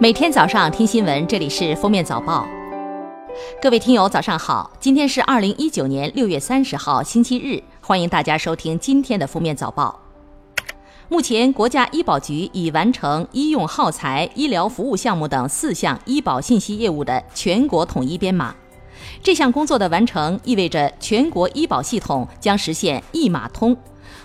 每天早上听新闻，这里是封面早报。各位听友，早上好！今天是二零一九年六月三十号，星期日，欢迎大家收听今天的封面早报。目前，国家医保局已完成医用耗材、医疗服务项目等四项医保信息业务的全国统一编码。这项工作的完成，意味着全国医保系统将实现一码通，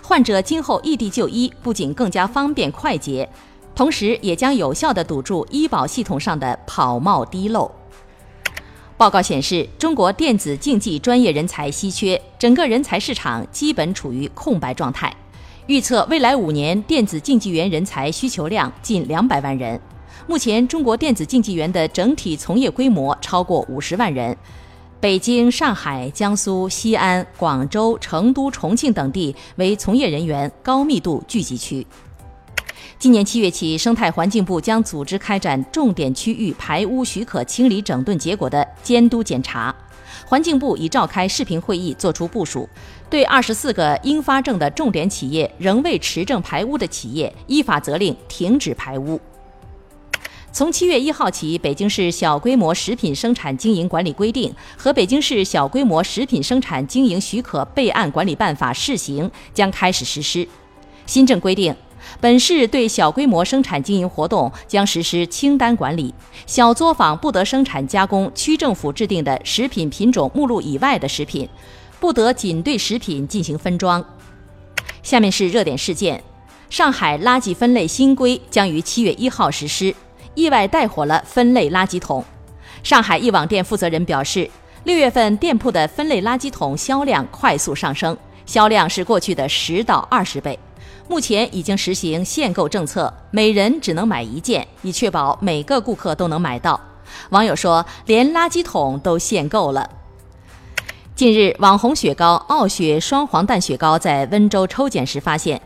患者今后异地就医不仅更加方便快捷。同时，也将有效地堵住医保系统上的跑冒滴漏。报告显示，中国电子竞技专业人才稀缺，整个人才市场基本处于空白状态。预测未来五年电子竞技员人才需求量近两百万人。目前，中国电子竞技员的整体从业规模超过五十万人。北京、上海、江苏、西安、广州、成都、重庆等地为从业人员高密度聚集区。今年七月起，生态环境部将组织开展重点区域排污许可清理整顿结果的监督检查。环境部已召开视频会议，作出部署，对二十四个应发证的重点企业仍未持证排污的企业，依法责令停止排污。从七月一号起，《北京市小规模食品生产经营管理规定》和《北京市小规模食品生产经营许可备案管理办法（试行）》将开始实施。新政规定。本市对小规模生产经营活动将实施清单管理，小作坊不得生产加工区政府制定的食品品种目录以外的食品，不得仅对食品进行分装。下面是热点事件：上海垃圾分类新规将于七月一号实施，意外带火了分类垃圾桶。上海一网店负责人表示，六月份店铺的分类垃圾桶销量快速上升，销量是过去的十到二十倍。目前已经实行限购政策，每人只能买一件，以确保每个顾客都能买到。网友说，连垃圾桶都限购了。近日，网红雪糕傲雪双黄蛋雪糕在温州抽检时发现，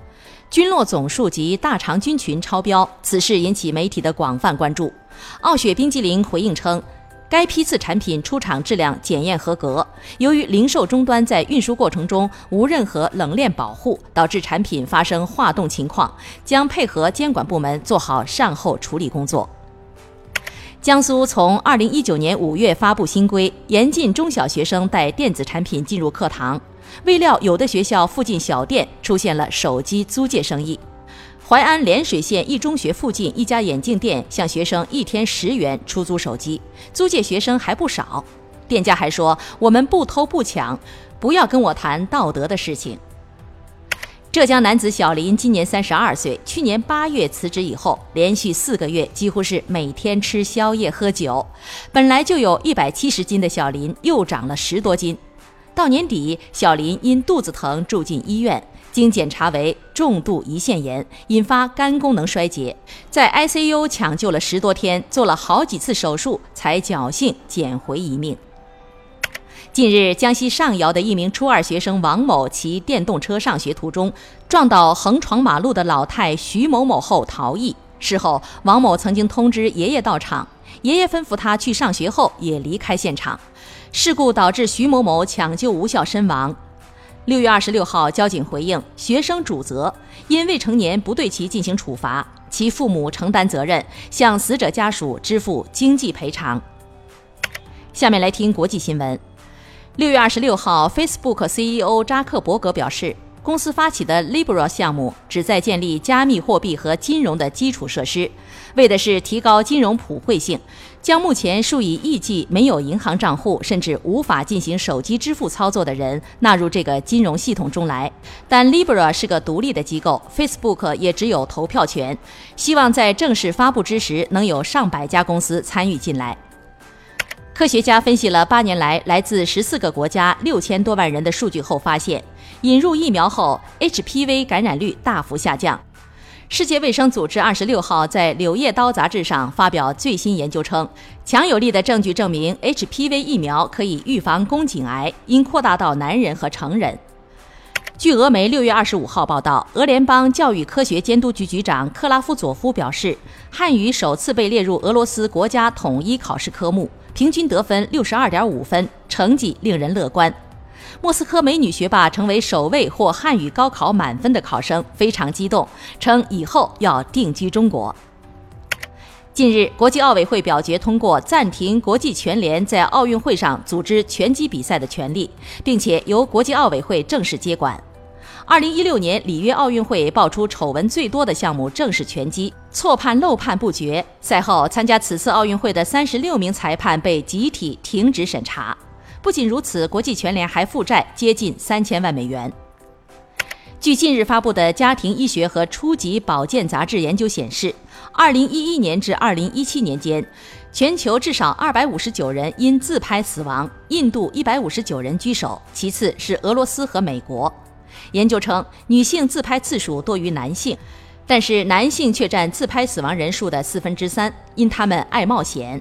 菌落总数及大肠菌群超标，此事引起媒体的广泛关注。傲雪冰激凌回应称。该批次产品出厂质量检验合格，由于零售终端在运输过程中无任何冷链保护，导致产品发生化冻情况，将配合监管部门做好善后处理工作。江苏从二零一九年五月发布新规，严禁中小学生带电子产品进入课堂，未料有的学校附近小店出现了手机租借生意。淮安涟水县一中学附近一家眼镜店向学生一天十元出租手机，租借学生还不少。店家还说：“我们不偷不抢，不要跟我谈道德的事情。”浙江男子小林今年三十二岁，去年八月辞职以后，连续四个月几乎是每天吃宵夜喝酒。本来就有一百七十斤的小林又长了十多斤。到年底，小林因肚子疼住进医院。经检查为重度胰腺炎，引发肝功能衰竭，在 ICU 抢救了十多天，做了好几次手术，才侥幸捡回一命。近日，江西上饶的一名初二学生王某骑电动车上学途中，撞倒横闯马路的老太徐某某后逃逸。事后，王某曾经通知爷爷到场，爷爷吩咐他去上学后也离开现场。事故导致徐某某抢救无效身亡。六月二十六号，交警回应学生主责，因未成年不对其进行处罚，其父母承担责任，向死者家属支付经济赔偿。下面来听国际新闻。六月二十六号，Facebook CEO 扎克伯格表示。公司发起的 Libra 项目旨在建立加密货币和金融的基础设施，为的是提高金融普惠性，将目前数以亿计没有银行账户甚至无法进行手机支付操作的人纳入这个金融系统中来。但 Libra 是个独立的机构，Facebook 也只有投票权。希望在正式发布之时，能有上百家公司参与进来。科学家分析了八年来来自十四个国家六千多万人的数据后发现。引入疫苗后，HPV 感染率大幅下降。世界卫生组织二十六号在《柳叶刀》杂志上发表最新研究称，强有力的证据证明 HPV 疫苗可以预防宫颈癌，应扩大到男人和成人。据俄媒六月二十五号报道，俄联邦教育科学监督局局长克拉夫佐夫表示，汉语首次被列入俄罗斯国家统一考试科目，平均得分六十二点五分，成绩令人乐观。莫斯科美女学霸成为首位获汉语高考满分的考生，非常激动，称以后要定居中国。近日，国际奥委会表决通过暂停国际拳联在奥运会上组织拳击比赛的权利，并且由国际奥委会正式接管。二零一六年里约奥运会爆出丑闻最多的项目正是拳击，错判漏判不绝。赛后，参加此次奥运会的三十六名裁判被集体停职审查。不仅如此，国际拳联还负债接近三千万美元。据近日发布的《家庭医学和初级保健杂志》研究显示，二零一一年至二零一七年间，全球至少二百五十九人因自拍死亡，印度一百五十九人居首，其次是俄罗斯和美国。研究称，女性自拍次数多于男性，但是男性却占自拍死亡人数的四分之三，因他们爱冒险。